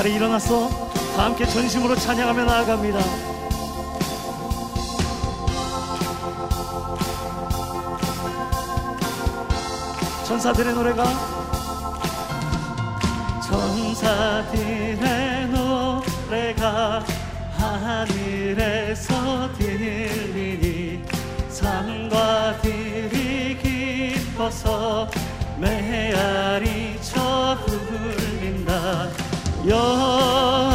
이 자리에 일어나서 다 함께 전심으로 찬양하며 나아갑니다. 천사들의 노래가 천사들의 노래가 하늘에서 들리니 산과 들이 깊어서 메아리 쳐 불린다 영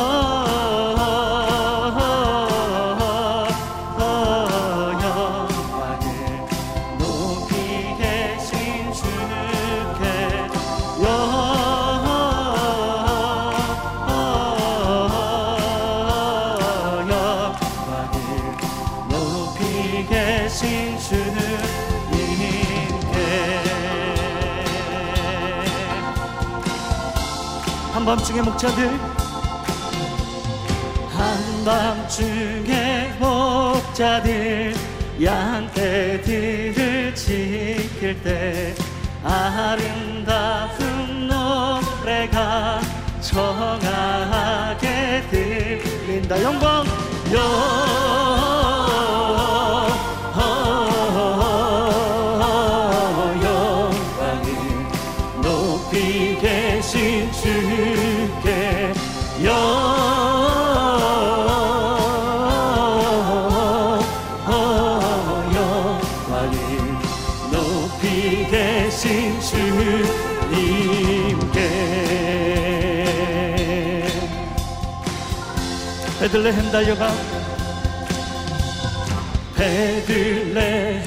한밤중에 목자들. 한밤중에 목자들 양떼들을 지킬 때 아름다운 노래가 청하게 들린다. 영광 영 베들레헴 달려가 베들레헴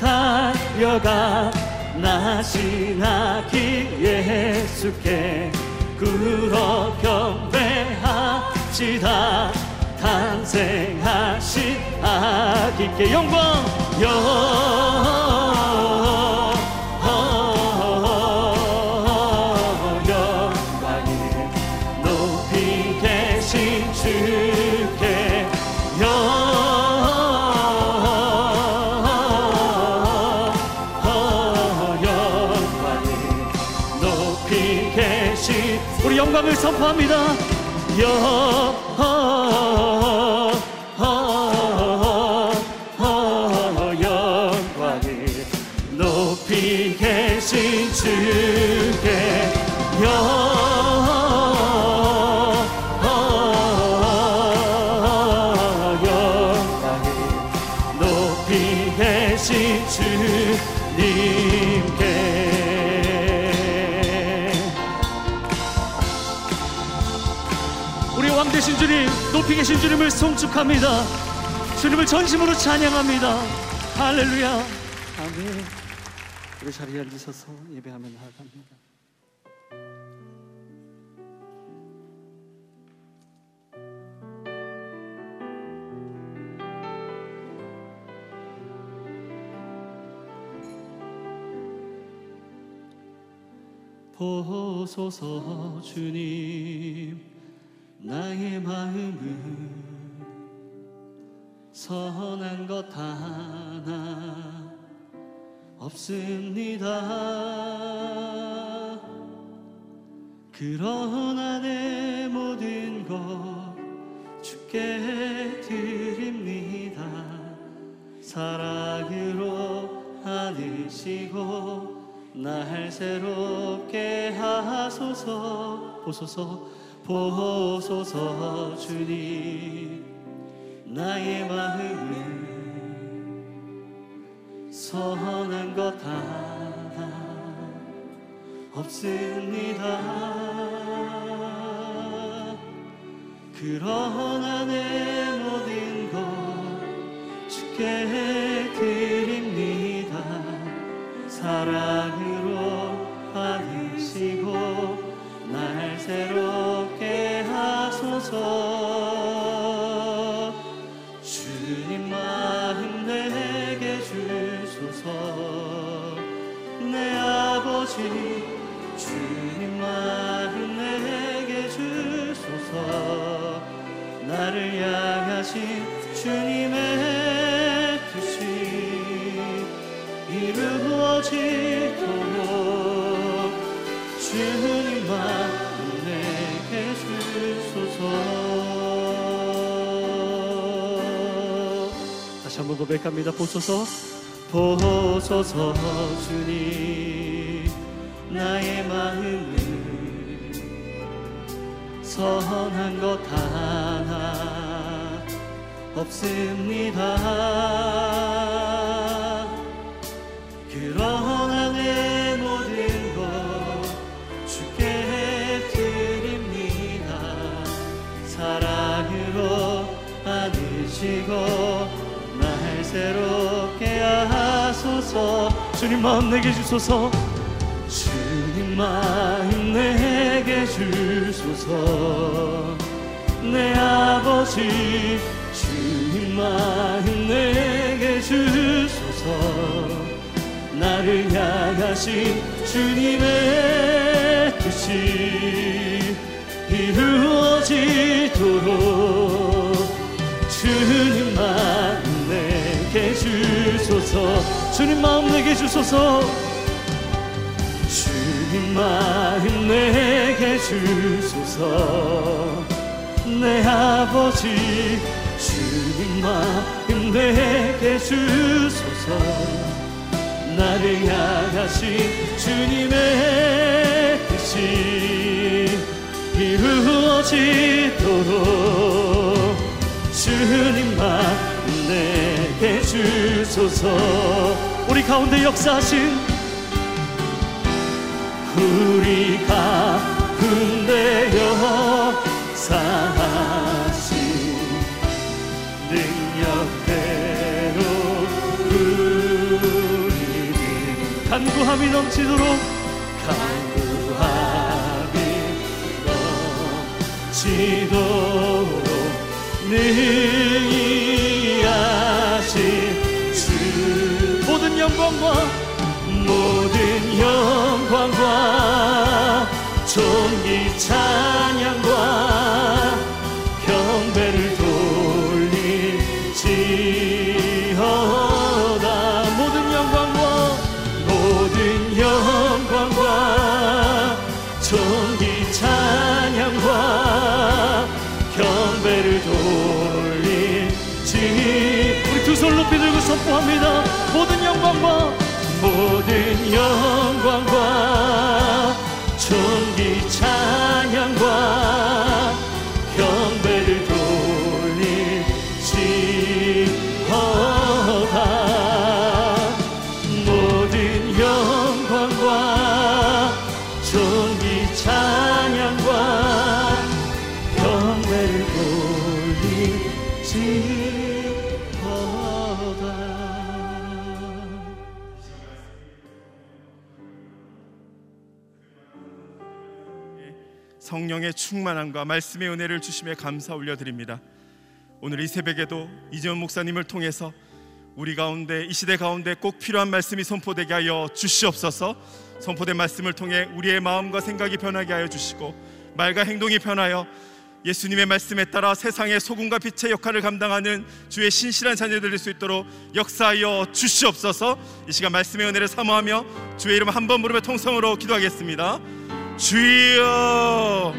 달려가 나시나기 예수께 굴어 경배합시다. 탄생하신 아기께 영광 영 선포합니다. 영 높이 계신 주님을 송축합니다. 주님을 전심으로 찬양합니다. 할렐루야. 아멘. 우리 자리에 앉으셔서 예배하며 나아갑니다. 보소서 주님 나의 마음은 선한 것 하나 없습니다. 그러나 내 모든 것 주께 드립니다. 사랑으로 안으시고 날 새롭게 하소서 보소서 보소서 주님. 나의 마음은 선한 것 하나 없습니다. 그러나 내 모든 것 주께 드립니다. 사랑으로 받으시고 날 새롭게 하소서 주님 마음 내게 주소서. 내 아버지 주님 마음 내게 주소서. 나를 향하신 주님의 뜻이 이루어지도록 주님 마 고백합니다. 보소서. 보소서 주님. 나의 마음을 선한 것 하나 없습니다. 그러나 내 모든 것 주께 드립니다. 사랑으로 안으시고 하소서. 주님 마음 내게 주소서. 주님 마음 내게 주소서. 내 아버지 주님 마음 내게 주소서. 나를 향하신 주님의 뜻이 이루어지도록 주님 마음 내게 주소서 주님 마음 내게 주소서. 주님 마음 내게 주소서. 내 아버지 주님 마음 내게 주소서. 나를 향하신 주님의 뜻이 이루어지도록 주님 마음 내게 주소서 가운데 역사하신 우리 가운데 역사하신 능력대로 우리를 간구함이 넘치도록 간구함이 넘치도록 능 영광과 모든 영광과 존귀 찬양과 경배를 돌리지어다. 모든 영광과 모든 영광과 존귀 찬양과 경배를 돌리지. 우리 두 손 높이 들고 선포합니다 영광과 모든 영광과 성령의 충만함과 말씀의 은혜를 주심에 감사 올려드립니다. 오늘 이 새벽에도 이재원 목사님을 통해서 우리 가운데 이 시대 가운데 꼭 필요한 말씀이 선포되게 하여 주시옵소서. 선포된 말씀을 통해 우리의 마음과 생각이 변하게 하여 주시고 말과 행동이 변하여 예수님의 말씀에 따라 세상의 소금과 빛의 역할을 감당하는 주의 신실한 자녀들 될 수 있도록 역사하여 주시옵소서. 이 시간 말씀의 은혜를 사모하며 주의 이름 한 번 부르며 통성으로 기도하겠습니다. 주여!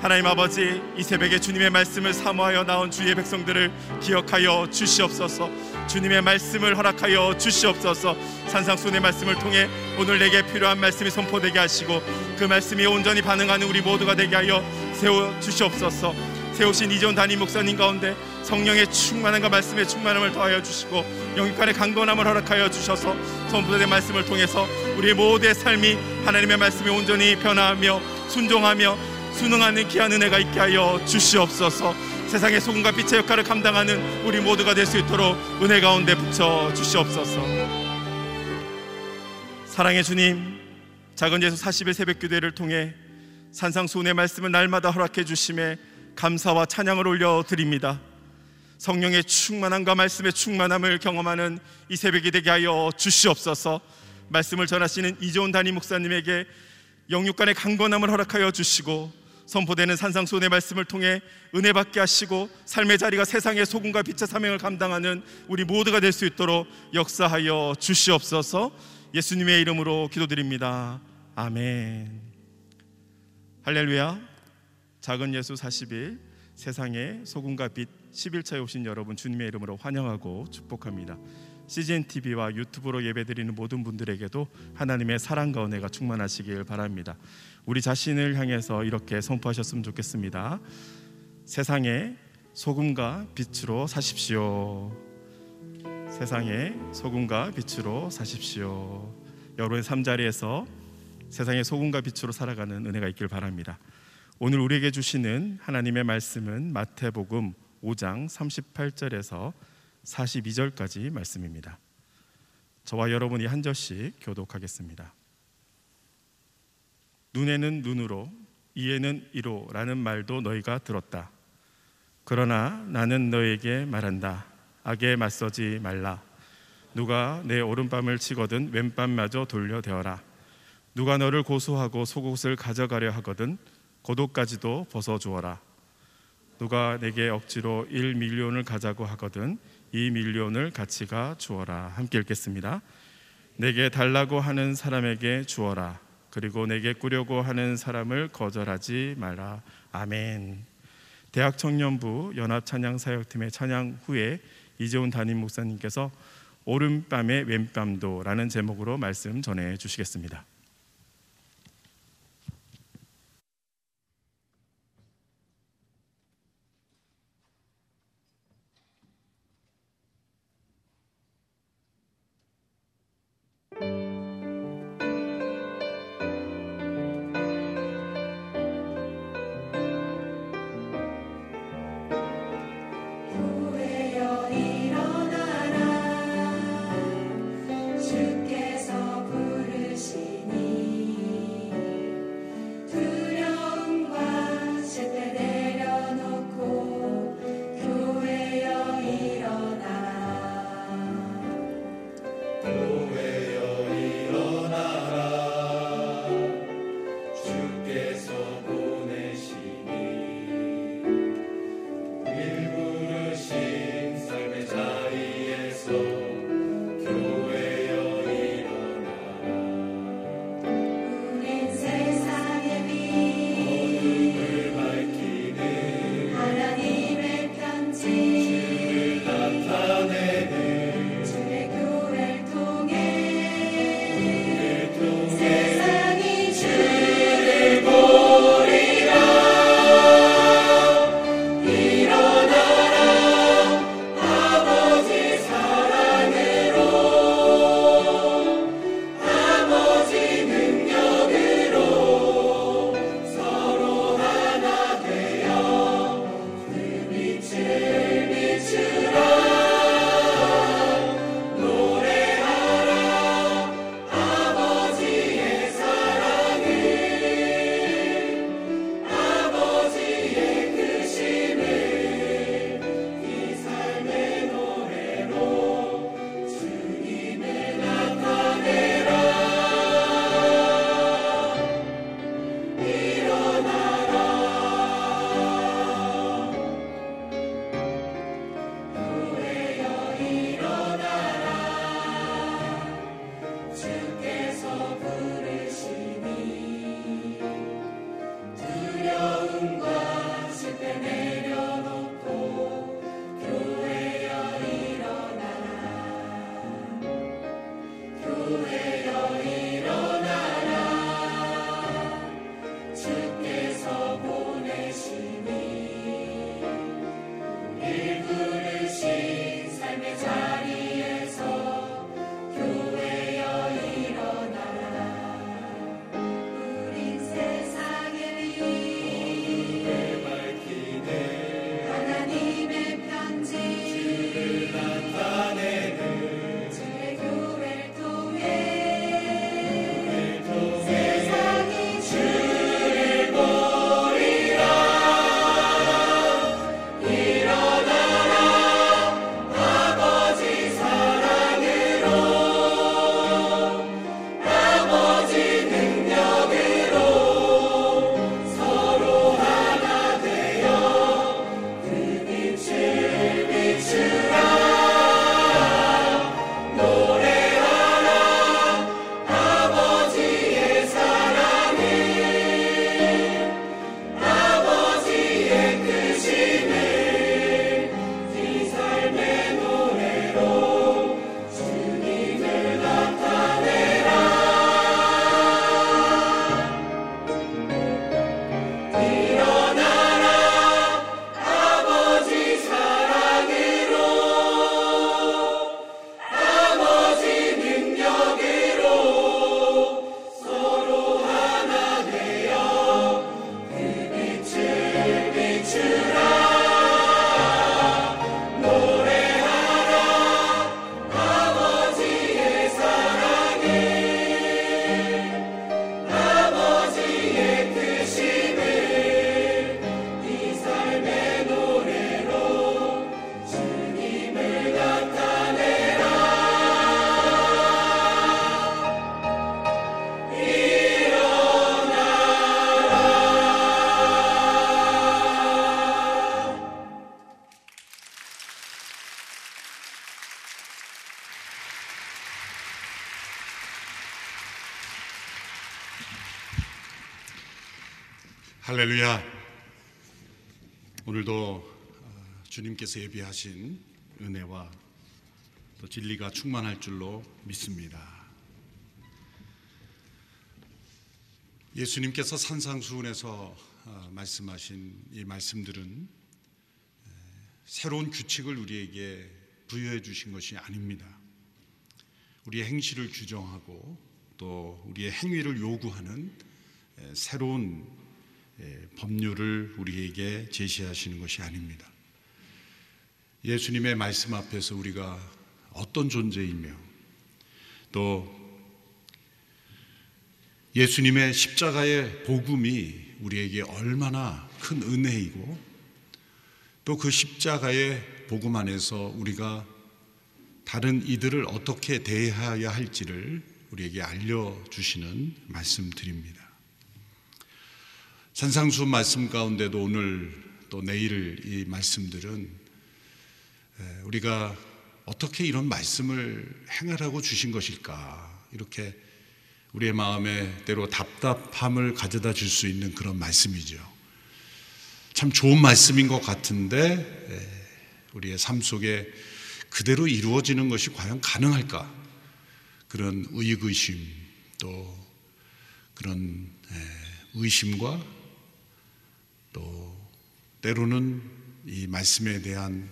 하나님 아버지 이 새벽에 주님의 말씀을 사모하여 나온 주의 백성들을 기억하여 주시옵소서. 주님의 말씀을 허락하여 주시옵소서. 산상순의 말씀을 통해 오늘 내게 필요한 말씀이 선포되게 하시고 그 말씀이 온전히 반응하는 우리 모두가 되게 하여 세워 주시옵소서 세우신 이전 담임 목사님 가운데 성령의 충만함과 말씀의 충만함을 더하여 주시고 영육간의 강건함을 허락하여 주셔서 선포된 말씀을 통해서 우리의 모두의 삶이 하나님의 말씀에 온전히 변화하며 순종하며 순응하는 귀한 은혜가 있게 하여 주시옵소서. 세상의 소금과 빛의 역할을 감당하는 우리 모두가 될 수 있도록 은혜 가운데 붙여 주시옵소서. 사랑의 주님 작은 예수 40일 새벽 기도회를 통해 산상수훈의 말씀을 날마다 허락해 주심에 감사와 찬양을 올려 드립니다. 성령의 충만함과 말씀의 충만함을 경험하는 이 새벽이 되게 하여 주시옵소서. 말씀을 전하시는 이재훈 담임 목사님에게 영육간의 강건함을 허락하여 주시고 선포되는 산상수훈의 말씀을 통해 은혜 받게 하시고 삶의 자리가 세상의 소금과 빛의 사명을 감당하는 우리 모두가 될 수 있도록 역사하여 주시옵소서. 예수님의 이름으로 기도드립니다. 아멘. 할렐루야. 작은 예수 40일 세상에 소금과 빛 11차에 오신 여러분 주님의 이름으로 환영하고 축복합니다. CGN TV와 유튜브로 예배드리는 모든 분들에게도 하나님의 사랑과 은혜가 충만하시길 바랍니다. 우리 자신을 향해서 이렇게 선포하셨으면 좋겠습니다. 세상에 소금과 빛으로 사십시오. 세상에 소금과 빛으로 사십시오. 여러분의 삶자리에서 세상의 소금과 빛으로 살아가는 은혜가 있길 바랍니다. 오늘 우리에게 주시는 하나님의 말씀은 마태복음 5장 38절에서 42절까지 말씀입니다. 저와 여러분이 한 절씩 교독하겠습니다. 눈에는 눈으로 이에는 이로라는 말도 너희가 들었다. 그러나 나는 너에게 말한다. 악에 맞서지 말라. 누가 내 오른밤을 치거든 왼밤마저 돌려 대어라. 누가 너를 고소하고 속옷을 가져가려 하거든 고도까지도 벗어 주어라. 누가 내게 억지로 1밀리온을 가자고 하거든 2밀리온을 같이 가 주어라. 함께 읽겠습니다. 내게 달라고 하는 사람에게 주어라. 그리고 내게 꾸려고 하는 사람을 거절하지 말라. 아멘. 대학 청년부 연합 찬양 사역팀의 찬양 후에 이재훈 담임 목사님께서 오른밤의 왼밤도라는 제목으로 말씀 전해 주시겠습니다. 할렐루야. 오늘도 어, 주님께서 예비하신 은혜와 또 진리가 충만할 줄로 믿습니다. 예수님께서 산상수훈에서 어, 말씀하신 이 말씀들은 에, 새로운 규칙을 우리에게 부여해 주신 것이 아닙니다. 우리의 행실을 규정하고 또 우리의 행위를 요구하는 에, 새로운 에, 법률을 우리에게 제시하시는 것이 아닙니다. 예수님의 말씀 앞에서 우리가 어떤 존재이며 또 예수님의 십자가의 복음이 우리에게 얼마나 큰 은혜이고 또 그 십자가의 복음 안에서 우리가 다른 이들을 어떻게 대해야 할지를 우리에게 알려주시는 말씀드립니다. 산상수 말씀 가운데도 오늘 또 내일 이 말씀들은 에, 우리가 어떻게 이런 말씀을 행하라고 주신 것일까 이렇게 우리의 마음에 때로 답답함을 가져다 줄 수 있는 그런 말씀이죠. 참 좋은 말씀인 것 같은데 에, 우리의 삶 속에 그대로 이루어지는 것이 과연 가능할까? 그런 의의심 또 그런 에, 의심과 또 때로는 이 말씀에 대한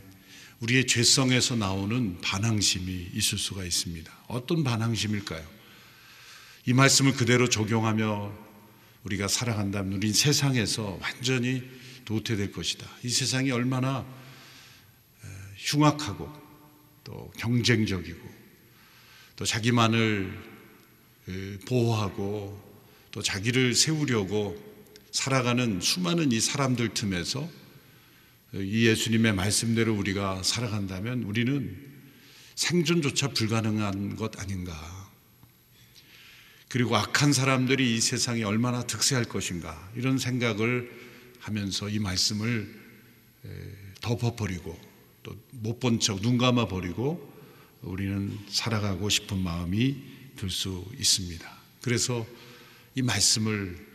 우리의 죄성에서 나오는 반항심이 있을 수가 있습니다. 어떤 반항심일까요? 이 말씀을 그대로 적용하며 우리가 살아간다면 우린 세상에서 완전히 도태될 것이다. 이 세상이 얼마나 흉악하고 또 경쟁적이고 또 자기만을 보호하고 또 자기를 세우려고 살아가는 수많은 이 사람들 틈에서 이 예수님의 말씀대로 우리가 살아간다면 우리는 생존조차 불가능한 것 아닌가. 그리고 악한 사람들이 이 세상에 얼마나 득세할 것인가. 이런 생각을 하면서 이 말씀을 덮어버리고 또 못 본 척 눈 감아 버리고 우리는 살아가고 싶은 마음이 들 수 있습니다. 그래서 이 말씀을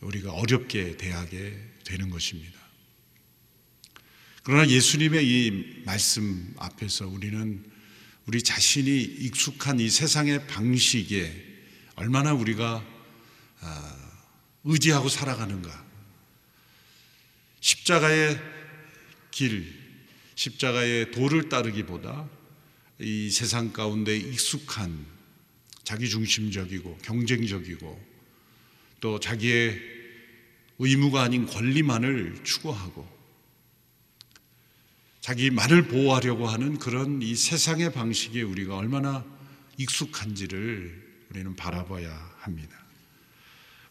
우리가 어렵게 대하게 되는 것입니다. 그러나 예수님의 이 말씀 앞에서 우리는 우리 자신이 익숙한 이 세상의 방식에 얼마나 우리가 의지하고 살아가는가. 십자가의 길, 십자가의 도를 따르기보다 이 세상 가운데 익숙한 자기중심적이고 경쟁적이고 또 자기의 의무가 아닌 권리만을 추구하고 자기만을 보호하려고 하는 그런 이 세상의 방식에 우리가 얼마나 익숙한지를 우리는 바라봐야 합니다.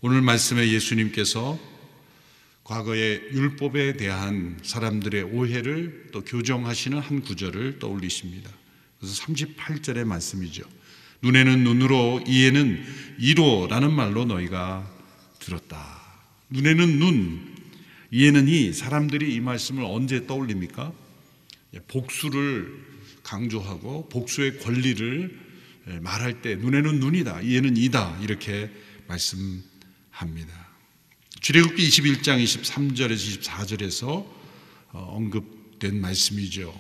오늘 말씀에 예수님께서 과거의 율법에 대한 사람들의 오해를 또 교정하시는 한 구절을 떠올리십니다. 그래서 38절의 말씀이죠. 눈에는 눈으로, 이에는 이로라는 말로 너희가 들었다. 눈에는 눈, 이에는 이 사람들이 이 말씀을 언제 떠올립니까? 복수를 강조하고 복수의 권리를 말할 때 눈에는 눈이다, 이에는 이다 이렇게 말씀합니다. 출애굽기 21장 23절에서 24절에서 어, 언급된 말씀이죠.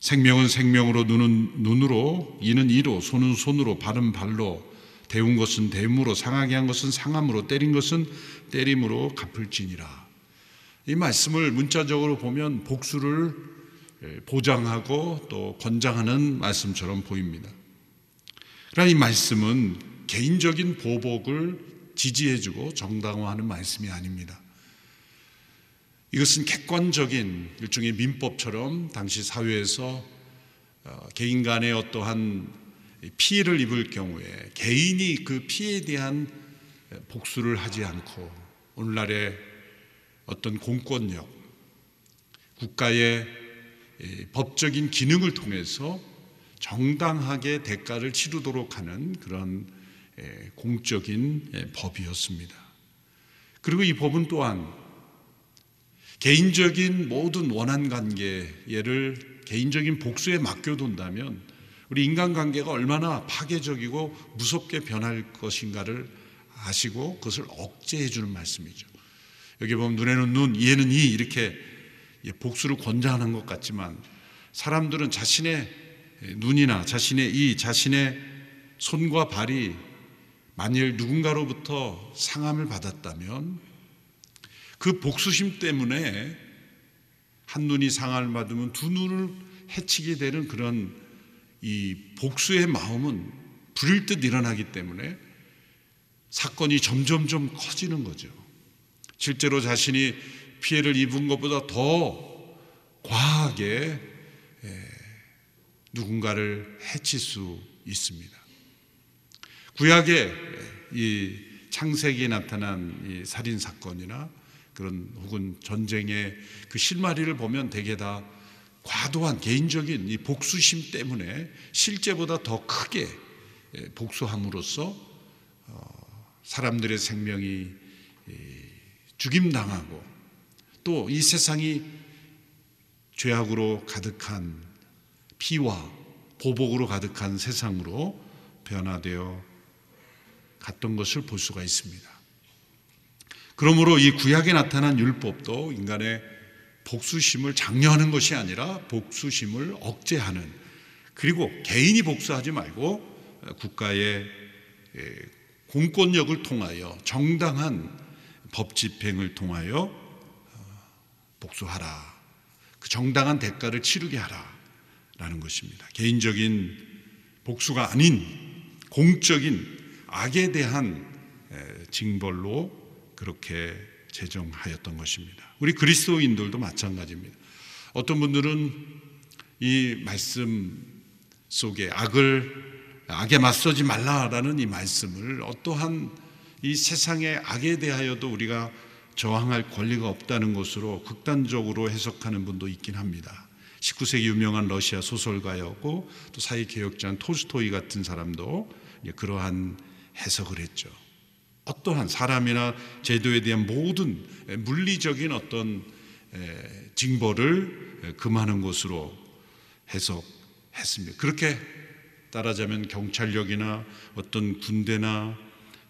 생명은 생명으로 눈은 눈으로 이는 이로 손은 손으로 발은 발로 데운 것은 대무로 상하게 한 것은 상함으로 때린 것은 때림으로 갚을지니라. 이 말씀을 문자적으로 보면 복수를 보장하고 또 권장하는 말씀처럼 보입니다. 그러나 이 말씀은 개인적인 보복을 지지해주고 정당화하는 말씀이 아닙니다. 이것은 객관적인 일종의 민법처럼 당시 사회에서 어, 개인 간의 어떠한 피해를 입을 경우에 개인이 그 피해에 대한 복수를 하지 않고 오늘날의 어떤 공권력, 국가의 법적인 기능을 통해서 정당하게 대가를 치르도록 하는 그런 공적인 법이었습니다. 그리고 이 법은 또한 개인적인 모든 원한 관계를 개인적인 복수에 맡겨둔다면 우리 인간관계가 얼마나 파괴적이고 무섭게 변할 것인가를 하시고 그것을 억제해 주는 말씀이죠. 여기 보면 눈에는 눈, 이에는 이 이렇게 복수를 권장하는 것 같지만 사람들은 자신의 눈이나 자신의 이 자신의 손과 발이 만일 누군가로부터 상함을 받았다면 그 복수심 때문에 한 눈이 상함을 받으면 두 눈을 해치게 되는 그런 이 복수의 마음은 불일 듯 일어나기 때문에 사건이 점점점 커지는 거죠. 실제로 자신이 피해를 입은 것보다 더 과하게 누군가를 해칠 수 있습니다. 구약의 이 창세기에 나타난 이 살인 사건이나 그런 혹은 전쟁의 그 실마리를 보면 대개 다 과도한 개인적인 이 복수심 때문에 실제보다 더 크게 복수함으로써 어, 사람들의 생명이 죽임당하고 또 이 세상이 죄악으로 가득한 피와 보복으로 가득한 세상으로 변화되어 갔던 것을 볼 수가 있습니다. 그러므로 이 구약에 나타난 율법도 인간의 복수심을 장려하는 것이 아니라 복수심을 억제하는 그리고 개인이 복수하지 말고 국가의 공권력을 통하여 정당한 법 집행을 통하여 어, 복수하라. 그 정당한 대가를 치르게 하라 라는 것입니다. 개인적인 복수가 아닌 공적인 악에 대한 징벌로 그렇게 제정하였던 것입니다. 우리 그리스도인들도 마찬가지입니다. 어떤 분들은 이 말씀 속에 악을 악에 맞서지 말라라는 이 말씀을 어떠한 이 세상의 악에 대하여도 우리가 저항할 권리가 없다는 것으로 극단적으로 해석하는 분도 있긴 합니다. 19세기 유명한 러시아 소설가였고 또 사회 개혁자인 톨스토이 같은 사람도 그러한 해석을 했죠. 어떠한 사람이나 제도에 대한 모든 물리적인 어떤 징벌을 금하는 것으로 해석했습니다. 그렇게 따라자면 경찰력이나 어떤 군대나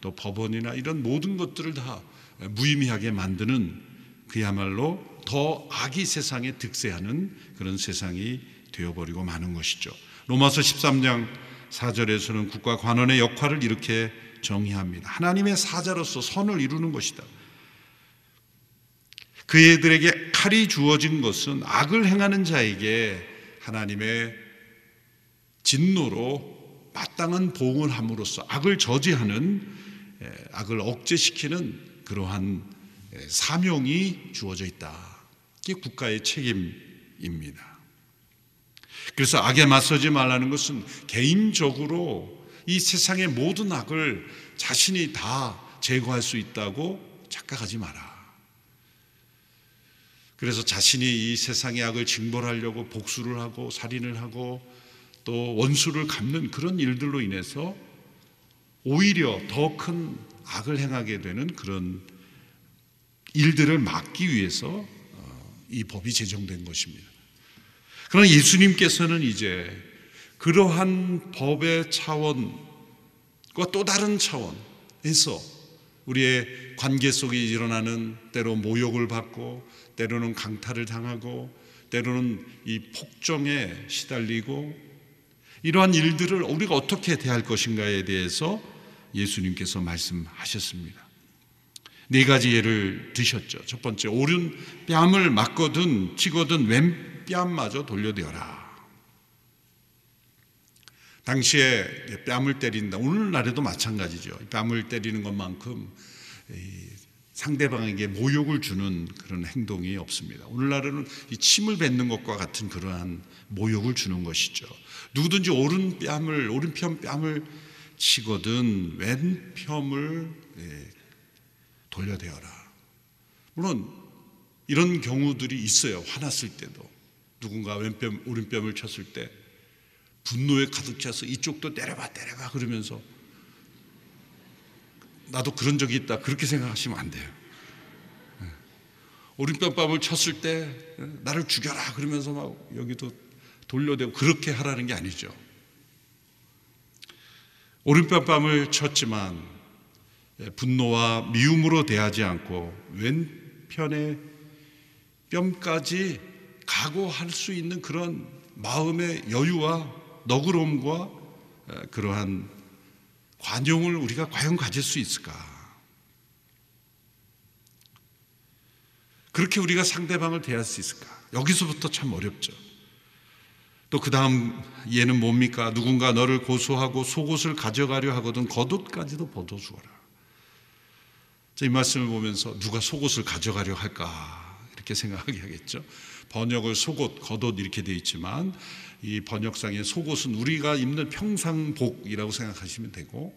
또 법원이나 이런 모든 것들을 다 무의미하게 만드는 그야말로 더 악이 세상에 득세하는 그런 세상이 되어버리고 마는 것이죠. 로마서 13장 4절에서는 국가 관원의 역할을 이렇게 정의합니다. 하나님의 사자로서 선을 이루는 것이다. 그애들에게 칼이 주어진 것은 악을 행하는 자에게 하나님의 진노로 마땅한 보응을 함으로써 악을 저지하는 악을 억제시키는 그러한 사명이 주어져 있다. 이게 국가의 책임입니다. 그래서 악에 맞서지 말라는 것은 개인적으로 이 세상의 모든 악을 자신이 다 제거할 수 있다고 착각하지 마라. 그래서 자신이 이 세상의 악을 징벌하려고 복수를 하고 살인을 하고 또 원수를 갚는 그런 일들로 인해서 오히려 더 큰 악을 행하게 되는 그런 일들을 막기 위해서 어, 이 법이 제정된 것입니다. 그러나 예수님께서는 이제 그러한 법의 차원과 또 다른 차원에서 우리의 관계 속에 일어나는 때로 모욕을 받고 때로는 강탈을 당하고 때로는 이 폭정에 시달리고 이러한 일들을 우리가 어떻게 대할 것인가에 대해서 예수님께서 말씀하셨습니다. 네 가지 예를 드셨죠. 첫 번째, 오른 뺨을 맞거든 치거든 왼 뺨마저 돌려대어라. 당시에 뺨을 때린다. 오늘날에도 마찬가지죠. 뺨을 때리는 것만큼 상대방에게 모욕을 주는 그런 행동이 없습니다. 오늘날에는 이 침을 뱉는 것과 같은 그러한 모욕을 주는 것이죠. 누구든지 오른 뺨을 오른편 뺨을 치거든 왼편을 예, 돌려대어라. 물론 이런 경우들이 있어요. 화났을 때도 누군가 왼뺨 오른뺨을 쳤을 때 분노에 가득 차서 이쪽도 때려봐 때려봐 그러면서 나도 그런 적이 있다 그렇게 생각하시면 안 돼요. 예. 오른편밥을 쳤을 때 예, 나를 죽여라 그러면서 막 여기도 돌려대고 그렇게 하라는 게 아니죠. 오른편밤을 쳤지만 분노와 미움으로 대하지 않고 왼편에 뼘까지 각오할 수 있는 그런 마음의 여유와 너그러움과 그러한 관용을 우리가 과연 가질 수 있을까? 그렇게 우리가 상대방을 대할 수 있을까? 여기서부터 참 어렵죠. 또 그 다음 얘는 뭡니까? 누군가 너를 고소하고 속옷을 가져가려 하거든 겉옷까지도 벗어주어라. 이 말씀을 보면서 누가 속옷을 가져가려 할까 이렇게 생각하게 하겠죠. 번역을 속옷, 겉옷 이렇게 되어 있지만 이 번역상의 속옷은 우리가 입는 평상복이라고 생각하시면 되고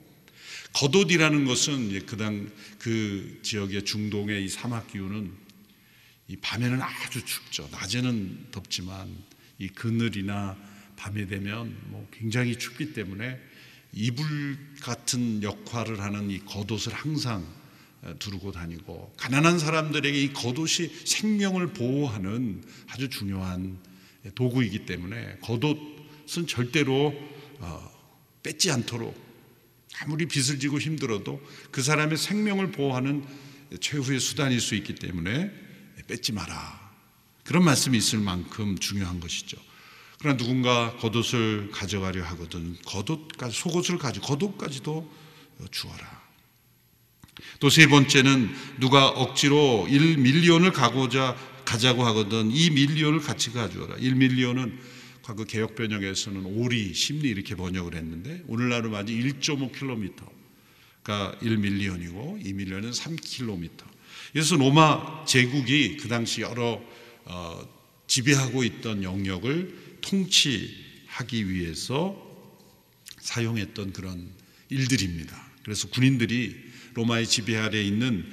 겉옷이라는 것은 그당 그 지역의 중동의 이 사막 기후는 이 밤에는 아주 춥죠. 낮에는 덥지만 이 그늘이나 밤에 되면 뭐 굉장히 춥기 때문에 이불 같은 역할을 하는 이 겉옷을 항상 두르고 다니고 가난한 사람들에게 이 겉옷이 생명을 보호하는 아주 중요한 도구이기 때문에 겉옷은 절대로 어, 뺏지 않도록 아무리 빚을 지고 힘들어도 그 사람의 생명을 보호하는 최후의 수단일 수 있기 때문에 뺏지 마라. 그런 말씀이 있을 만큼 중요한 것이죠. 그러나 누군가 겉옷을 가져가려 하거든 겉옷까지 속옷을 가지고 겉옷까지도 주어라. 또 세 번째는 누가 억지로 1밀리언을 가고자 가자고 하거든 이 밀리언을 같이 가져와라. 1밀리언은 과거 개혁 번역에서는 오리, 심리 이렇게 번역을 했는데 오늘날은 맞이 1.5km가 1밀리언이고 2밀리언은 3km. 그래서 로마 제국이 그 당시 여러 어, 지배하고 있던 영역을 통치하기 위해서 사용했던 그런 일들입니다. 그래서 군인들이 로마의 지배 아래 있는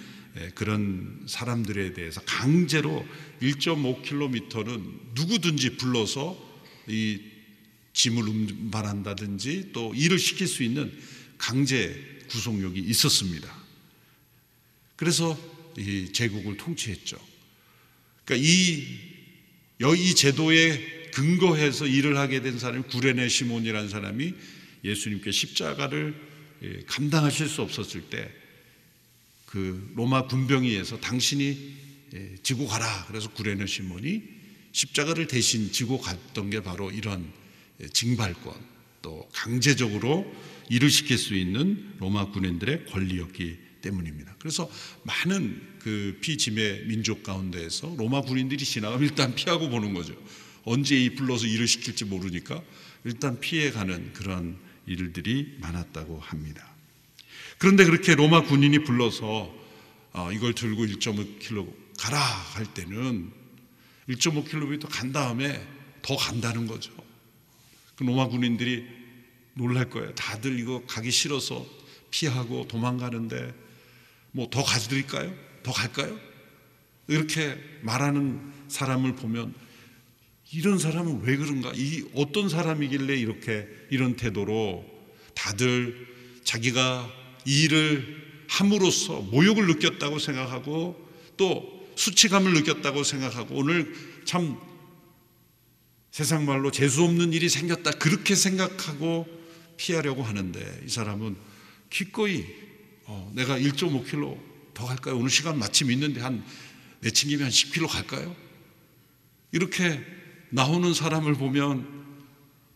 그런 사람들에 대해서 강제로 1.5km는 누구든지 불러서 이 짐을 운반한다든지 또 일을 시킬 수 있는 강제 구속력이 있었습니다. 그래서 이 제국을 통치했죠. 그러니까 이, 이 제도에 근거해서 일을 하게 된 사람이 구레네 시몬이라는 사람이 예수님께 십자가를 예, 감당하실 수 없었을 때 그 로마 군병위에서 당신이 예, 지고 가라. 그래서 구레네 시몬이 십자가를 대신 지고 갔던 게 바로 이런 예, 징발권 또 강제적으로 일을 시킬 수 있는 로마 군인들의 권리였기 때문입니다. 그래서 많은 그 피짐의 민족 가운데에서 로마 군인들이 지나가면 일단 피하고 보는 거죠. 언제 이 불러서 일을 시킬지 모르니까 일단 피해가는 그런 일들이 많았다고 합니다. 그런데 그렇게 로마 군인이 불러서 어, 이걸 들고 1.5km 가라 할 때는 1.5km 간 다음에 더 간다는 거죠. 그 로마 군인들이 놀랄 거예요. 다들 이거 가기 싫어서 피하고 도망가는데 뭐 더 가드릴까요? 더 갈까요? 이렇게 말하는 사람을 보면 이런 사람은 왜 그런가? 이 어떤 사람이길래 이렇게 이런 태도로 다들 자기가 일을 함으로써 모욕을 느꼈다고 생각하고 또 수치감을 느꼈다고 생각하고 오늘 참 세상 말로 재수 없는 일이 생겼다 그렇게 생각하고 피하려고 하는데 이 사람은 기꺼이 어, 내가 1.5km 더 갈까요? 오늘 시간 마침 있는데 한 내친김에 한 10km 갈까요? 이렇게 나오는 사람을 보면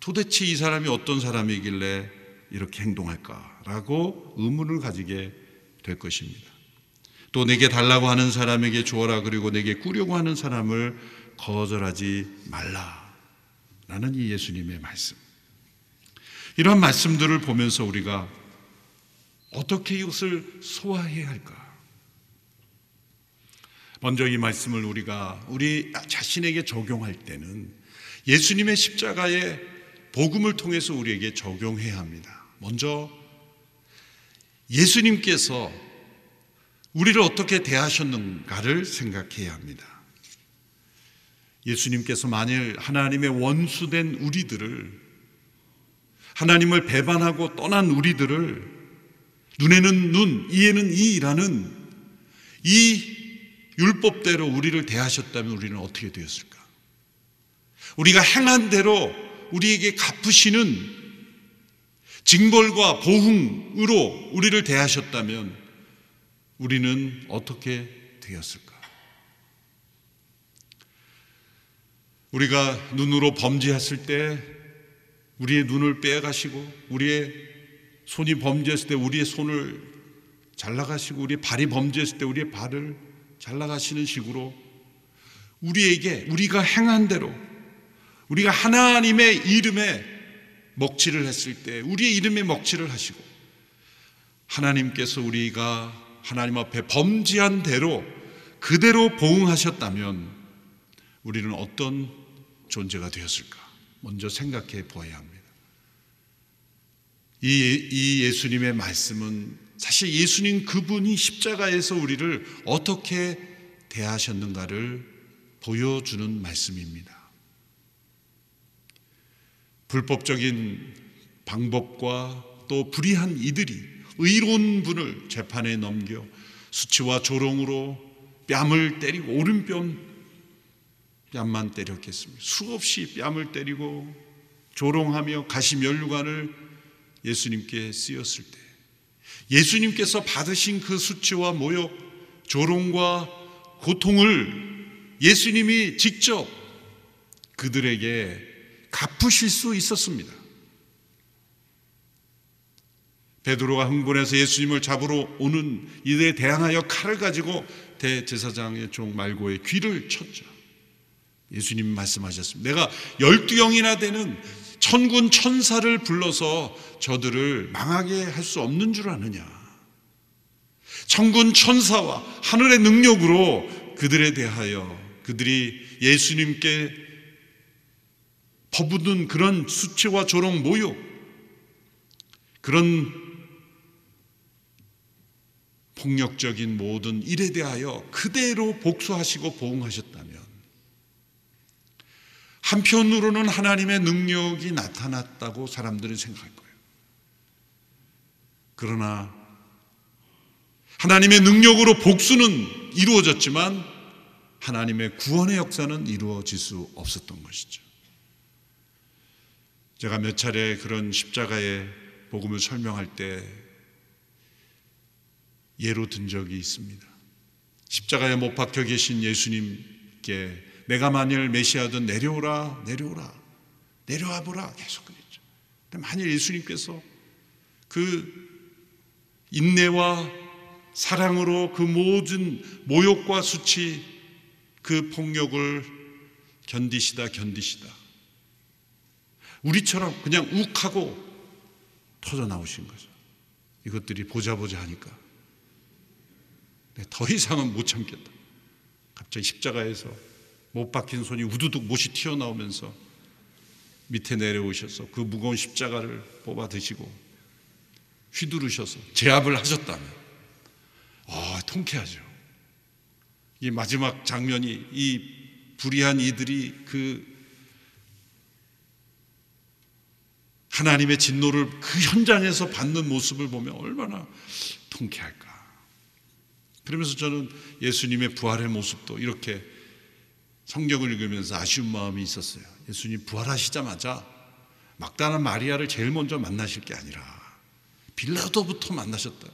도대체 이 사람이 어떤 사람이길래 이렇게 행동할까라고 의문을 가지게 될 것입니다. 또 내게 달라고 하는 사람에게 주어라 그리고 내게 꾸려고 하는 사람을 거절하지 말라라는 이 예수님의 말씀. 이러한 말씀들을 보면서 우리가 어떻게 이것을 소화해야 할까? 먼저 이 말씀을 우리가 우리 자신에게 적용할 때는 예수님의 십자가의 복음을 통해서 우리에게 적용해야 합니다. 먼저 예수님께서 우리를 어떻게 대하셨는가를 생각해야 합니다. 예수님께서 만일 하나님의 원수된 우리들을 하나님을 배반하고 떠난 우리들을 눈에는 눈, 이에는 이라는 이 율법대로 우리를 대하셨다면 우리는 어떻게 되었을까? 우리가 행한 대로 우리에게 갚으시는 징벌과 보응으로 우리를 대하셨다면 우리는 어떻게 되었을까? 우리가 눈으로 범죄했을 때 우리의 눈을 빼가시고 우리의 손이 범죄했을 때 우리의 손을 잘라가시고 우리의 발이 범죄했을 때 우리의 발을 잘라가시는 식으로 우리에게 우리가 행한 대로 우리가 하나님의 이름에 먹칠을 했을 때 우리의 이름에 먹칠을 하시고 하나님께서 우리가 하나님 앞에 범죄한 대로 그대로 보응하셨다면 우리는 어떤 존재가 되었을까? 먼저 생각해 보아야 합니다. 이, 이 예수님의 말씀은 사실 예수님 그분이 십자가에서 우리를 어떻게 대하셨는가를 보여주는 말씀입니다. 불법적인 방법과 또 불의한 이들이 의로운 분을 재판에 넘겨 수치와 조롱으로 뺨을 때리고 오른뺨 뺨만 때렸겠습니다. 수없이 뺨을 때리고 조롱하며 가시면류관을 예수님께 쓰였을 때 예수님께서 받으신 그 수치와 모욕, 조롱과 고통을 예수님이 직접 그들에게 갚으실 수 있었습니다. 베드로가 흥분해서 예수님을 잡으러 오는 이들에 대항하여 칼을 가지고 대제사장의 종 말고의 귀를 쳤죠. 예수님 말씀하셨습니다. 내가 열두 영이나 되는 천군 천사를 불러서 저들을 망하게 할 수 없는 줄 아느냐. 천군 천사와 하늘의 능력으로 그들에 대하여 그들이 예수님께 퍼붓는 그런 수치와 조롱 모욕 그런 폭력적인 모든 일에 대하여 그대로 복수하시고 보응하셨다면 한편으로는 하나님의 능력이 나타났다고 사람들은 생각할 거예요. 그러나 하나님의 능력으로 복수는 이루어졌지만 하나님의 구원의 역사는 이루어질 수 없었던 것이죠. 제가 몇 차례 그런 십자가의 복음을 설명할 때 예로 든 적이 있습니다. 십자가에 못 박혀 계신 예수님께 내가 만일 메시아든 내려오라, 내려오라, 내려와 보라 계속 그랬죠. 근데 만일 예수님께서 그 인내와 사랑으로 그 모든 모욕과 수치, 그 폭력을 견디시다, 견디시다. 우리처럼 그냥 욱하고 터져 나오신 거죠. 이것들이 보자 보자 하니까. 네, 더 이상은 못 참겠다. 갑자기 십자가에서 못 박힌 손이 우두둑 못이 튀어나오면서 밑에 내려오셔서 그 무거운 십자가를 뽑아 드시고 휘두르셔서 제압을 하셨다면 아, 통쾌하죠. 이 마지막 장면이 이 불의한 이들이 그 하나님의 진노를 그 현장에서 받는 모습을 보면 얼마나 통쾌할까. 그러면서 저는 예수님의 부활의 모습도 이렇게 성경을 읽으면서 아쉬운 마음이 있었어요. 예수님 부활하시자마자 막다나 마리아를 제일 먼저 만나실 게 아니라 빌라도부터 만나셨다.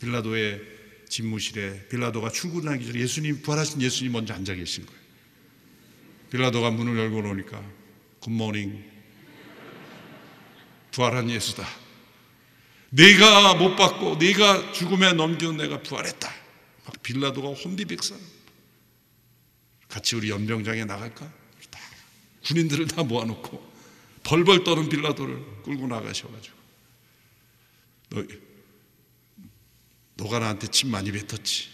빌라도의 집무실에 빌라도가 출근하기 전에 예수님 부활하신 예수님 먼저 앉아 계신 거예요. 빌라도가 문을 열고 놓으니까 굿모닝 부활한 예수다. 내가 못 받고 네가 죽음에 넘기고 내가 부활했다. 막 빌라도가 혼비백산. 같이 우리 연병장에 나갈까? 다 군인들을 다 모아놓고 벌벌 떠는 빌라도를 끌고 나가셔가지고 너 너가 나한테 침 많이 뱉었지.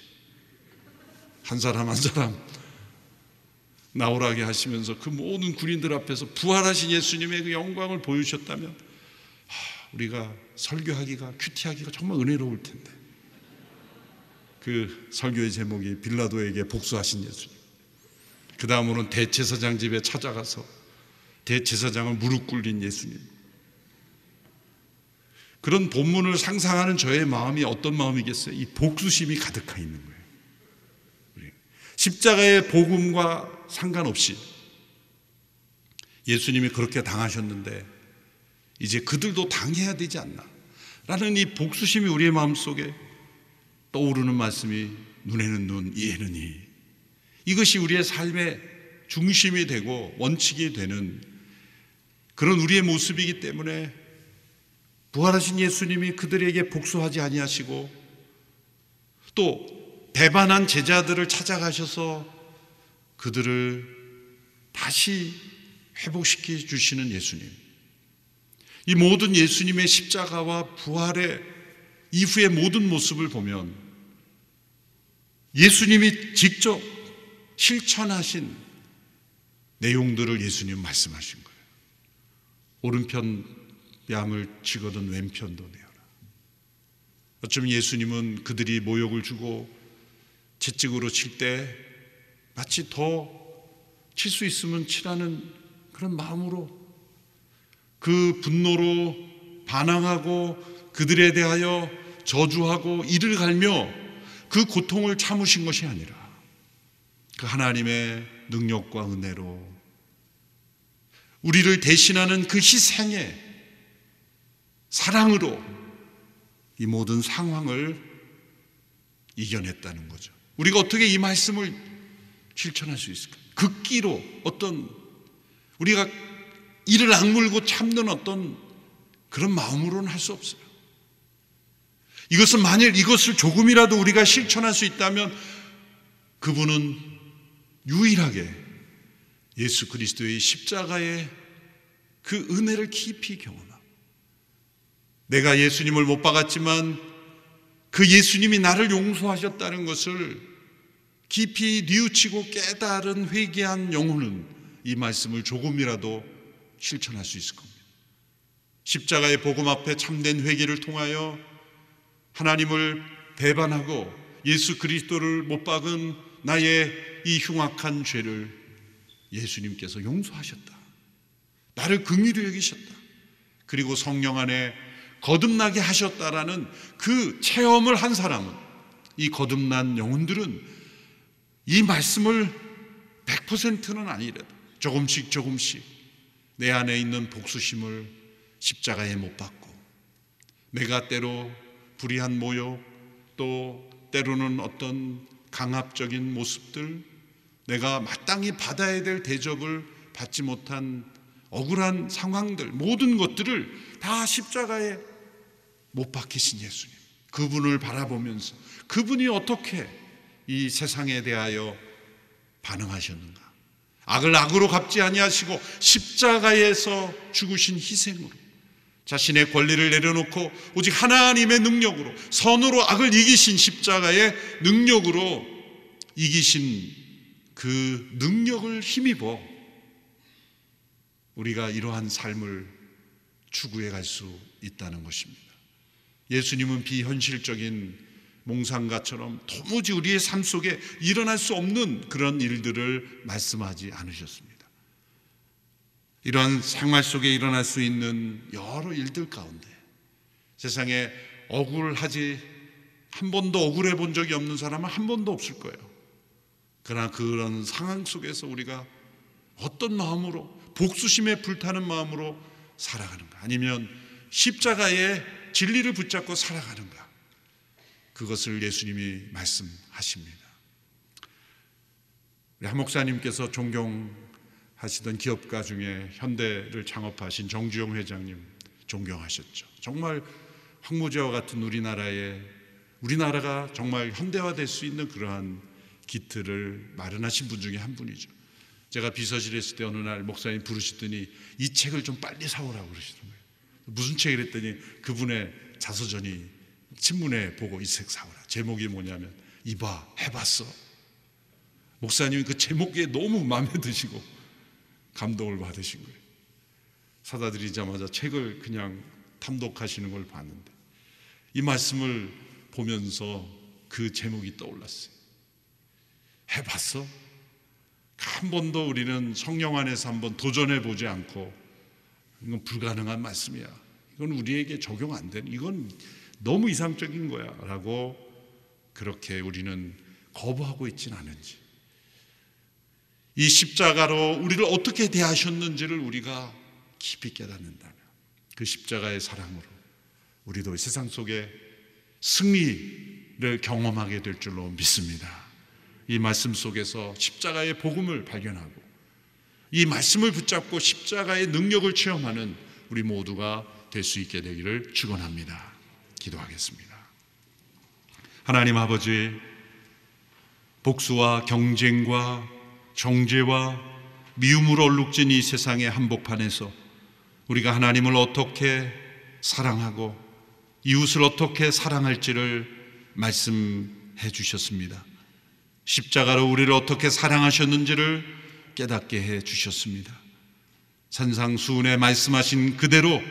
한 사람 한 사람 나오라게 하시면서 그 모든 군인들 앞에서 부활하신 예수님의 그 영광을 보여주셨다면 우리가 설교하기가 큐티하기가 정말 은혜로울 텐데 그 설교의 제목이 빌라도에게 복수하신 예수님 그 다음으로는 대제사장 집에 찾아가서 대제사장을 무릎 꿇린 예수님 그런 본문을 상상하는 저의 마음이 어떤 마음이겠어요? 이 복수심이 가득하 있는 거예요. 십자가의 복음과 상관없이 예수님이 그렇게 당하셨는데 이제 그들도 당해야 되지 않나? 라는 이 복수심이 우리의 마음속에 떠오르는 말씀이 눈에는 눈, 이에는 이. 이것이 우리의 삶의 중심이 되고 원칙이 되는 그런 우리의 모습이기 때문에 부활하신 예수님이 그들에게 복수하지 아니하시고 또 배반한 제자들을 찾아가셔서 그들을 다시 회복시켜 주시는 예수님. 이 모든 예수님의 십자가와 부활의 이후의 모든 모습을 보면 예수님이 직접 실천하신 내용들을 예수님 말씀하신 거예요. 오른편 뺨을 치거든 왼편도 내어라. 어쩌면 예수님은 그들이 모욕을 주고 채찍으로 칠 때 마치 더 칠 수 있으면 치라는 그런 마음으로 그 분노로 반항하고 그들에 대하여 저주하고 이를 갈며 그 고통을 참으신 것이 아니라 그 하나님의 능력과 은혜로 우리를 대신하는 그 희생의 사랑으로 이 모든 상황을 이겨냈다는 거죠. 우리가 어떻게 이 말씀을 실천할 수 있을까? 극기로 어떤 우리가 이를 악물고 참는 어떤 그런 마음으로는 할 수 없어요. 이것은 만일 이것을 조금이라도 우리가 실천할 수 있다면 그분은 유일하게 예수 그리스도의 십자가의 그 은혜를 깊이 경험하고 내가 예수님을 못 박았지만 그 예수님이 나를 용서하셨다는 것을 깊이 뉘우치고 깨달은 회개한 영혼은 이 말씀을 조금이라도 실천할 수 있을 겁니다. 십자가의 복음 앞에 참된 회개를 통하여 하나님을 배반하고 예수 그리스도를 못 박은 나의 이 흉악한 죄를 예수님께서 용서하셨다. 나를 긍휼히 여기셨다. 그리고 성령 안에 거듭나게 하셨다라는 그 체험을 한 사람은 이 거듭난 영혼들은 이 말씀을 100%는 아니래도 조금씩 조금씩 내 안에 있는 복수심을 십자가에 못 박고 내가 때로 불의한 모욕 또 때로는 어떤 강압적인 모습들 내가 마땅히 받아야 될 대접을 받지 못한 억울한 상황들 모든 것들을 다 십자가에 못 박히신 예수님. 그분을 바라보면서 그분이 어떻게 이 세상에 대하여 반응하셨는가 악을 악으로 갚지 아니하시고 십자가에서 죽으신 희생으로 자신의 권리를 내려놓고 오직 하나님의 능력으로 선으로 악을 이기신 십자가의 능력으로 이기신 그 능력을 힘입어 우리가 이러한 삶을 추구해 갈 수 있다는 것입니다. 예수님은 비현실적인 몽상가처럼 도무지 우리의 삶 속에 일어날 수 없는 그런 일들을 말씀하지 않으셨습니다. 이러한 생활 속에 일어날 수 있는 여러 일들 가운데 세상에 억울하지 한 번도 억울해 본 적이 없는 사람은 한 번도 없을 거예요. 그러나 그런 상황 속에서 우리가 어떤 마음으로 복수심에 불타는 마음으로 살아가는가 아니면 십자가의 진리를 붙잡고 살아가는가 그것을 예수님이 말씀하십니다. 우리 한 목사님께서 존경하시던 기업가 중에 현대를 창업하신 정주영 회장님 존경하셨죠. 정말 황무지와 같은 우리나라에 우리나라가 정말 현대화될 수 있는 그러한 기틀을 마련하신 분 중에 한 분이죠. 제가 비서실에 있을 때 어느 날 목사님 부르시더니 이 책을 좀 빨리 사오라고 그러시더라고요. 무슨 책이랬더니 그분의 자서전이 신문에 보고 이 책 사오라. 제목이 뭐냐면 이봐 해봤어. 목사님이 그 제목에 너무 마음에 드시고 감동을 받으신 거예요. 사다 드리자마자 책을 그냥 탐독하시는 걸 봤는데 이 말씀을 보면서 그 제목이 떠올랐어요. 해봤어? 한 번도 우리는 성령 안에서 한번 도전해 보지 않고 이건 불가능한 말씀이야. 이건 우리에게 적용 안 되는 이건 너무 이상적인 거야. 라고 그렇게 우리는 거부하고 있지는 않은지. 이 십자가로 우리를 어떻게 대하셨는지를 우리가 깊이 깨닫는다면 그 십자가의 사랑으로 우리도 세상 속에 승리 경험하게 될 줄로 믿습니다. 이 말씀 속에서 십자가의 복음을 발견하고 이 말씀을 붙잡고 십자가의 능력을 체험하는 우리 모두가 될 수 있게 되기를 축원합니다. 기도하겠습니다. 하나님 아버지 복수와 경쟁과 정죄와 미움으로 얼룩진 이 세상의 한복판에서 우리가 하나님을 어떻게 사랑하고 이웃을 어떻게 사랑할지를 말씀해 주셨습니다. 십자가로 우리를 어떻게 사랑하셨는지를 깨닫게 해 주셨습니다. 산상수훈에 말씀하신 그대로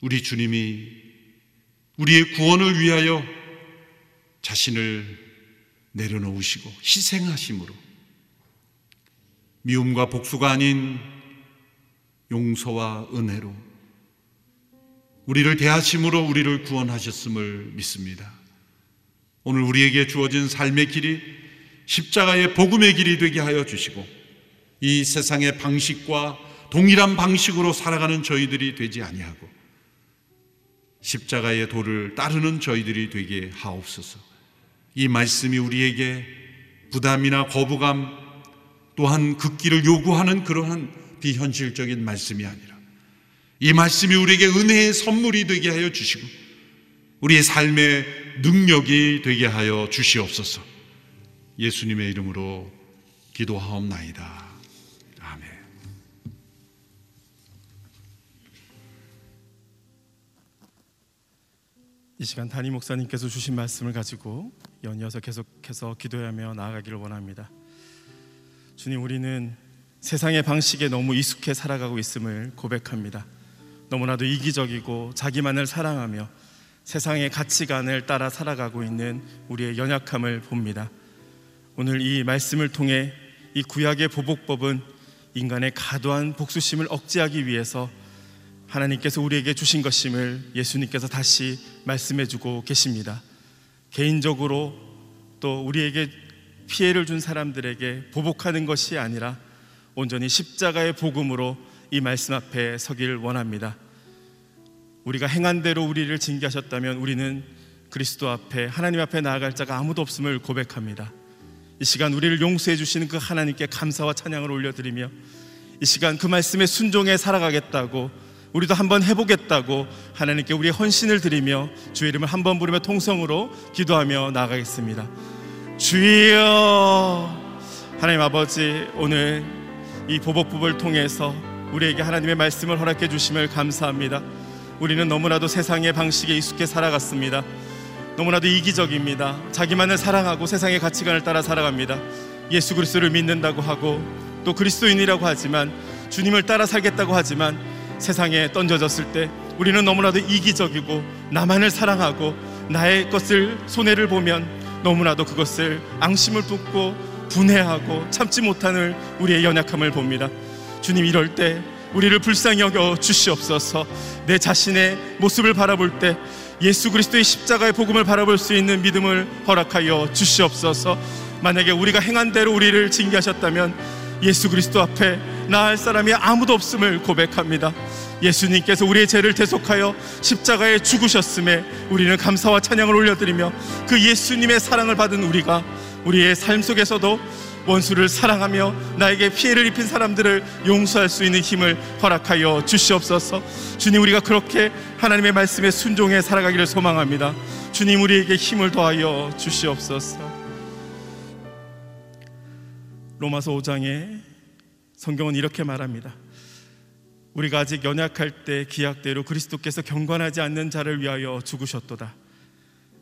우리 주님이 우리의 구원을 위하여 자신을 내려놓으시고 희생하심으로 미움과 복수가 아닌 용서와 은혜로 우리를 대하심으로 우리를 구원하셨음을 믿습니다. 오늘 우리에게 주어진 삶의 길이 십자가의 복음의 길이 되게 하여 주시고 이 세상의 방식과 동일한 방식으로 살아가는 저희들이 되지 아니하고 십자가의 도를 따르는 저희들이 되게 하옵소서. 이 말씀이 우리에게 부담이나 거부감 또한 극기를 요구하는 그러한 비현실적인 말씀이 아니라 이 말씀이 우리에게 은혜의 선물이 되게 하여 주시고 우리의 삶의 능력이 되게 하여 주시옵소서. 예수님의 이름으로 기도하옵나이다. 이 시간 담임 목사님께서 주신 말씀을 가지고 연이어서 계속해서 기도하며 나아가기를 원합니다. 주님, 우리는 세상의 방식에 너무 익숙해 살아가고 있음을 고백합니다. 너무나도 이기적이고 자기만을 사랑하며 세상의 가치관을 따라 살아가고 있는 우리의 연약함을 봅니다. 오늘 이 말씀을 통해 이 구약의 보복법은 인간의 과도한 복수심을 억제하기 위해서 하나님께서 우리에게 주신 것임을 예수님께서 다시 말씀해 주고 계십니다. 개인적으로 또 우리에게 피해를 준 사람들에게 보복하는 것이 아니라 온전히 십자가의 복음으로 이 말씀 앞에 서길 원합니다. 우리가 행한 대로 우리를 징계하셨다면 우리는 그리스도 앞에 하나님 앞에 나아갈 자가 아무도 없음을 고백합니다. 이 시간 우리를 용서해 주시는 그 하나님께 감사와 찬양을 올려드리며 이 시간 그 말씀에 순종해 살아가겠다고 우리도 한번 해보겠다고 하나님께 우리의 헌신을 드리며 주의 이름을 한번 부르며 통성으로 기도하며 나아가겠습니다. 주여 하나님 아버지 오늘 이 보복법을 통해서 우리에게 하나님의 말씀을 허락해 주심을 감사합니다. 우리는 너무나도 세상의 방식에 익숙해 살아갔습니다. 너무나도 이기적입니다. 자기만을 사랑하고 세상의 가치관을 따라 살아갑니다. 예수 그리스도를 믿는다고 하고 또 그리스도인이라고 하지만 주님을 따라 살겠다고 하지만 세상에 던져졌을 때 우리는 너무나도 이기적이고 나만을 사랑하고 나의 것을 손해를 보면 너무나도 그것을 앙심을 돋고 분해하고 참지 못하는 우리의 연약함을 봅니다. 주님 이럴 때 우리를 불쌍히 여겨 주시옵소서. 내 자신의 모습을 바라볼 때 예수 그리스도의 십자가의 복음을 바라볼 수 있는 믿음을 허락하여 주시옵소서. 만약에 우리가 행한 대로 우리를 징계하셨다면 예수 그리스도 앞에 나을 사람이 아무도 없음을 고백합니다. 예수님께서 우리의 죄를 대속하여 십자가에 죽으셨음에 우리는 감사와 찬양을 올려드리며 그 예수님의 사랑을 받은 우리가 우리의 삶 속에서도 원수를 사랑하며 나에게 피해를 입힌 사람들을 용서할 수 있는 힘을 허락하여 주시옵소서. 주님 우리가 그렇게 하나님의 말씀에 순종해 살아가기를 소망합니다. 주님 우리에게 힘을 더하여 주시옵소서. 로마서 5장에 성경은 이렇게 말합니다. 우리가 아직 연약할 때 기약대로 그리스도께서 경건하지 않는 자를 위하여 죽으셨도다.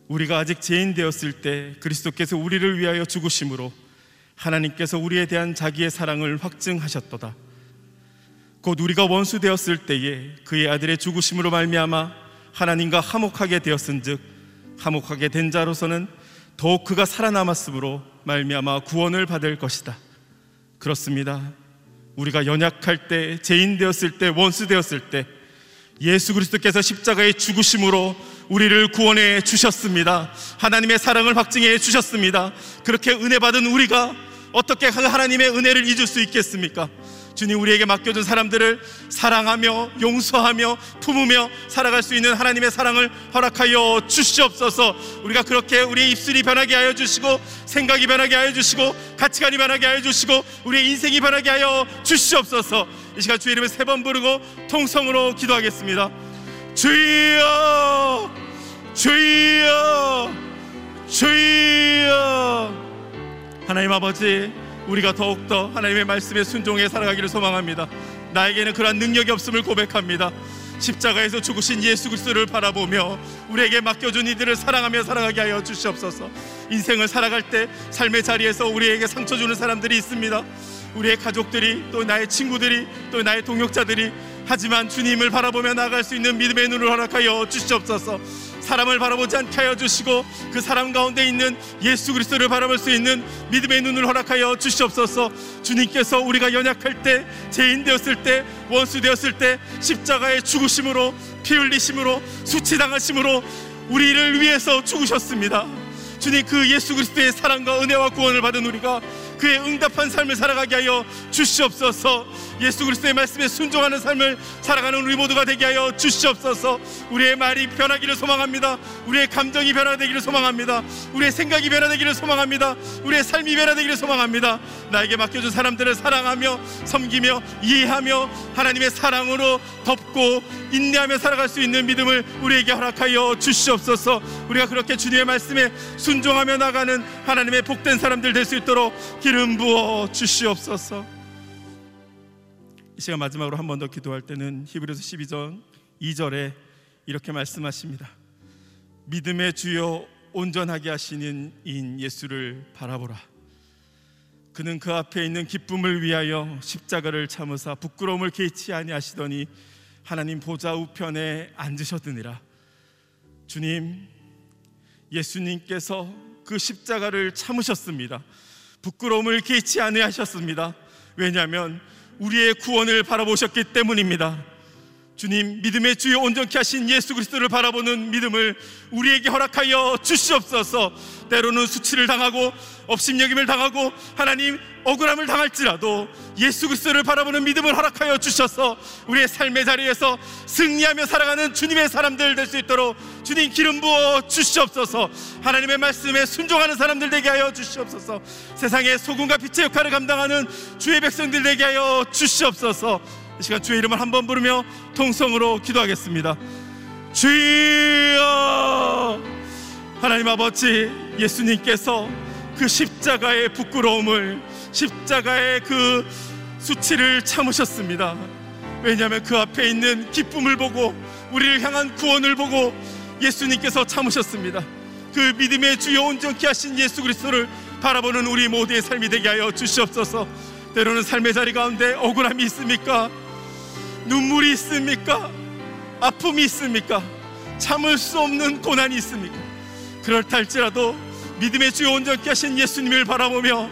우리가 아직 죄인 되었을 때 그리스도께서 우리를 위하여 죽으심으로 하나님께서 우리에 대한 자기의 사랑을 확증하셨도다. 곧 우리가 원수 되었을 때에 그의 아들의 죽으심으로 말미암아 하나님과 화목하게 되었은즉 화목하게 된 자로서는 더욱 그가 살아남았으므로 말미암아 구원을 받을 것이다. 그렇습니다. 우리가 연약할 때, 죄인 되었을 때, 원수 되었을 때 예수 그리스도께서 십자가의 죽으심으로 우리를 구원해 주셨습니다. 하나님의 사랑을 확증해 주셨습니다. 그렇게 은혜 받은 우리가 어떻게 하나님의 은혜를 잊을 수 있겠습니까? 주님 우리에게 맡겨준 사람들을 사랑하며 용서하며 품으며 살아갈 수 있는 하나님의 사랑을 허락하여 주시옵소서. 우리가 그렇게 우리의 입술이 변하게 하여 주시고 생각이 변하게 하여 주시고 가치관이 변하게 하여 주시고 우리의 인생이 변하게 하여 주시옵소서. 이 시간 주의 이름을 세 번 부르고 통성으로 기도하겠습니다. 주여, 주여, 주여. 하나님 아버지 우리가 더욱더 하나님의 말씀에 순종해 살아가기를 소망합니다. 나에게는 그러한 능력이 없음을 고백합니다. 십자가에서 죽으신 예수 그리스도를 바라보며 우리에게 맡겨준 이들을 사랑하며 살아가게 하여 주시옵소서. 인생을 살아갈 때 삶의 자리에서 우리에게 상처 주는 사람들이 있습니다. 우리의 가족들이 또 나의 친구들이 또 나의 동역자들이 하지만 주님을 바라보며 나아갈 수 있는 믿음의 눈을 허락하여 주시옵소서 사람을 바라보지 않게 하여 주시고 그 사람 가운데 있는 예수 그리스도를 바라볼 수 있는 믿음의 눈을 허락하여 주시옵소서. 주님께서 우리가 연약할 때 죄인 되었을 때 원수 되었을 때 십자가의 죽으심으로 피 흘리심으로 수치당하심으로 우리를 위해서 죽으셨습니다. 주님 그 예수 그리스도의 사랑과 은혜와 구원을 받은 우리가 그의 응답한 삶을 살아가게 하여 주시옵소서. 예수 그리스도의 말씀에 순종하는 삶을 살아가는 우리 모두가 되게 하여 주시옵소서. 우리의 말이 변하기를 소망합니다. 우리의 감정이 변화되기를 소망합니다. 우리의 생각이 변화되기를 소망합니다. 우리의 삶이 변화되기를 소망합니다. 나에게 맡겨준 사람들을 사랑하며 섬기며 이해하며 하나님의 사랑으로 덮고 인내하며 살아갈 수 있는 믿음을 우리에게 허락하여 주시옵소서. 우리가 그렇게 주님의 말씀에 순종하며 나가는 하나님의 복된 사람들 될 수 있도록 기름 부어 주시옵소서 이 시간 마지막으로 한 번 더 기도할 때는 히브리서 12장 2절에 이렇게 말씀하십니다. 믿음의 주요 온전하게 하시는 인 예수를 바라보라. 그는 그 앞에 있는 기쁨을 위하여 십자가를 참으사 부끄러움을 개치 아니하시더니 하나님 보좌 우편에 앉으셨느니라. 주님, 예수님께서 그 십자가를 참으셨습니다. 부끄러움을 개치 아니하셨습니다. 왜냐하면 우리의 구원을 바라보셨기 때문입니다. 주님 믿음의 주요 온전케 하신 예수 그리스도를 바라보는 믿음을 우리에게 허락하여 주시옵소서. 때로는 수치를 당하고 업심여김을 당하고 하나님 억울함을 당할지라도 예수 그리스도를 바라보는 믿음을 허락하여 주셔서 우리의 삶의 자리에서 승리하며 살아가는 주님의 사람들 될 수 있도록 주님 기름 부어 주시옵소서. 하나님의 말씀에 순종하는 사람들 되게 하여 주시옵소서. 세상의 소금과 빛의 역할을 감당하는 주의 백성들 되게 하여 주시옵소서. 이 시간 주의 이름을 한번 부르며 통성으로 기도하겠습니다. 주여 하나님 아버지 예수님께서 그 십자가의 부끄러움을 십자가의 그 수치를 참으셨습니다. 왜냐하면 그 앞에 있는 기쁨을 보고 우리를 향한 구원을 보고 예수님께서 참으셨습니다. 그 믿음의 주여 온전케 하신 예수 그리스도를 바라보는 우리 모두의 삶이 되게 하여 주시옵소서. 때로는 삶의 자리 가운데 억울함이 있습니까? 눈물이 있습니까? 아픔이 있습니까? 참을 수 없는 고난이 있습니까? 그렇다 할지라도 믿음의 주요 온전케 하신 예수님을 바라보며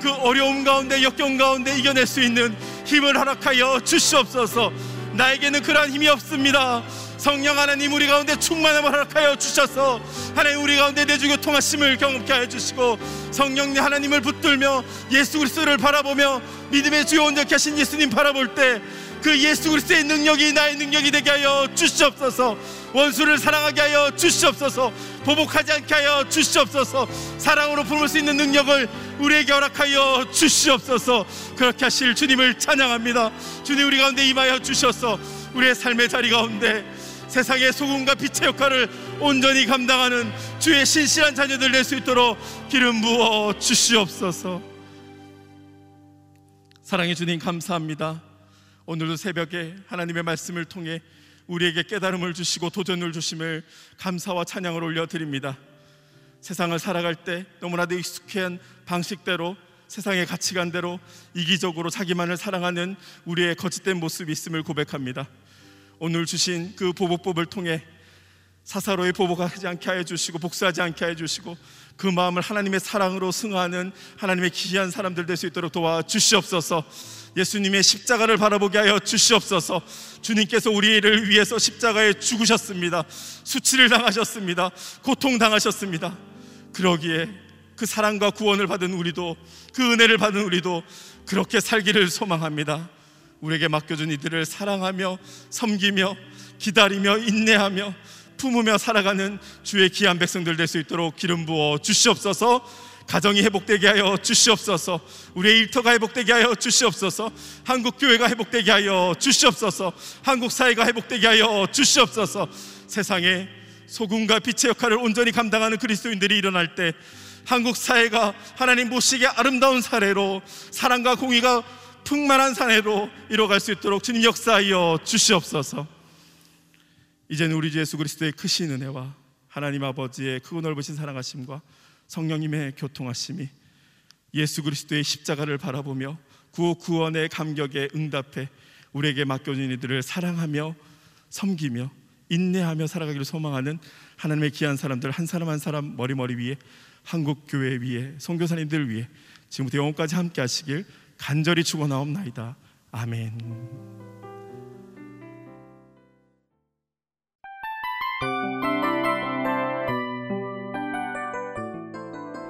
그 어려움 가운데 역경 가운데 이겨낼 수 있는 힘을 허락하여 주시옵소서 나에게는 그러한 힘이 없습니다 성령 하나님 우리 가운데 충만함을 허락하여 주셔서 하나님 우리 가운데 내주교 통하심을 경험케 하여 주시고 성령 하나님을 붙들며 예수 그리스도를 바라보며 믿음의 주요 온전케 하신 예수님 바라볼 때 그 예수 그리스도의 능력이 나의 능력이 되게 하여 주시옵소서. 원수를 사랑하게 하여 주시옵소서. 보복하지 않게 하여 주시옵소서. 사랑으로 품을 수 있는 능력을 우리에게 허락하여 주시옵소서. 그렇게 하실 주님을 찬양합니다. 주님 우리 가운데 임하여 주셔서. 우리의 삶의 자리 가운데 세상의 소금과 빛의 역할을 온전히 감당하는 주의 신실한 자녀들 될수 있도록 기름 부어 주시옵소서. 사랑의 주님 감사합니다 오늘도 새벽에 하나님의 말씀을 통해 우리에게 깨달음을 주시고 도전을 주심을 감사와 찬양을 올려드립니다. 세상을 살아갈 때 너무나도 익숙한 방식대로 세상의 가치관대로 이기적으로 자기만을 사랑하는 우리의 거짓된 모습이 있음을 고백합니다. 오늘 주신 그 보복법을 통해 사사로이 보복하지 않게 하여 주시고 복수하지 않게 하여 주시고 그 마음을 하나님의 사랑으로 승화하는 하나님의 귀한 사람들 될 수 있도록 도와 주시옵소서. 예수님의 십자가를 바라보게 하여 주시옵소서. 주님께서 우리를 위해서 십자가에 죽으셨습니다. 수치를 당하셨습니다. 고통 당하셨습니다. 그러기에 그 사랑과 구원을 받은 우리도 그 은혜를 받은 우리도 그렇게 살기를 소망합니다. 우리에게 맡겨준 이들을 사랑하며 섬기며 기다리며 인내하며 품으며 살아가는 주의 귀한 백성들 될 수 있도록 기름 부어 주시옵소서. 가정이 회복되게 하여 주시옵소서. 우리의 일터가 회복되게 하여 주시옵소서. 한국 교회가 회복되게 하여 주시옵소서. 한국 사회가 회복되게 하여 주시옵소서. 세상에 소금과 빛의 역할을 온전히 감당하는 그리스도인들이 일어날 때 한국 사회가 하나님 보시기에 아름다운 사례로 사랑과 공의가 풍만한 사례로 이뤄갈 수 있도록 주님 역사하여 주시옵소서. 이제는 우리 주 예수 그리스도의 크신 은혜와 하나님 아버지의 크고 넓으신 사랑하심과 성령님의 교통하심이 예수 그리스도의 십자가를 바라보며 구호 구원의 감격에 응답해 우리에게 맡겨진 이들을 사랑하며 섬기며 인내하며 살아가기를 소망하는 하나님의 귀한 사람들 한 사람 한 사람 머리머리 위에 한국 교회 위에 선교사님들 위해 지금부터 영원까지 함께 하시길 간절히 축원하옵나이다. 아멘.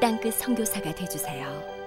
땅끝 선교사가 되주세요.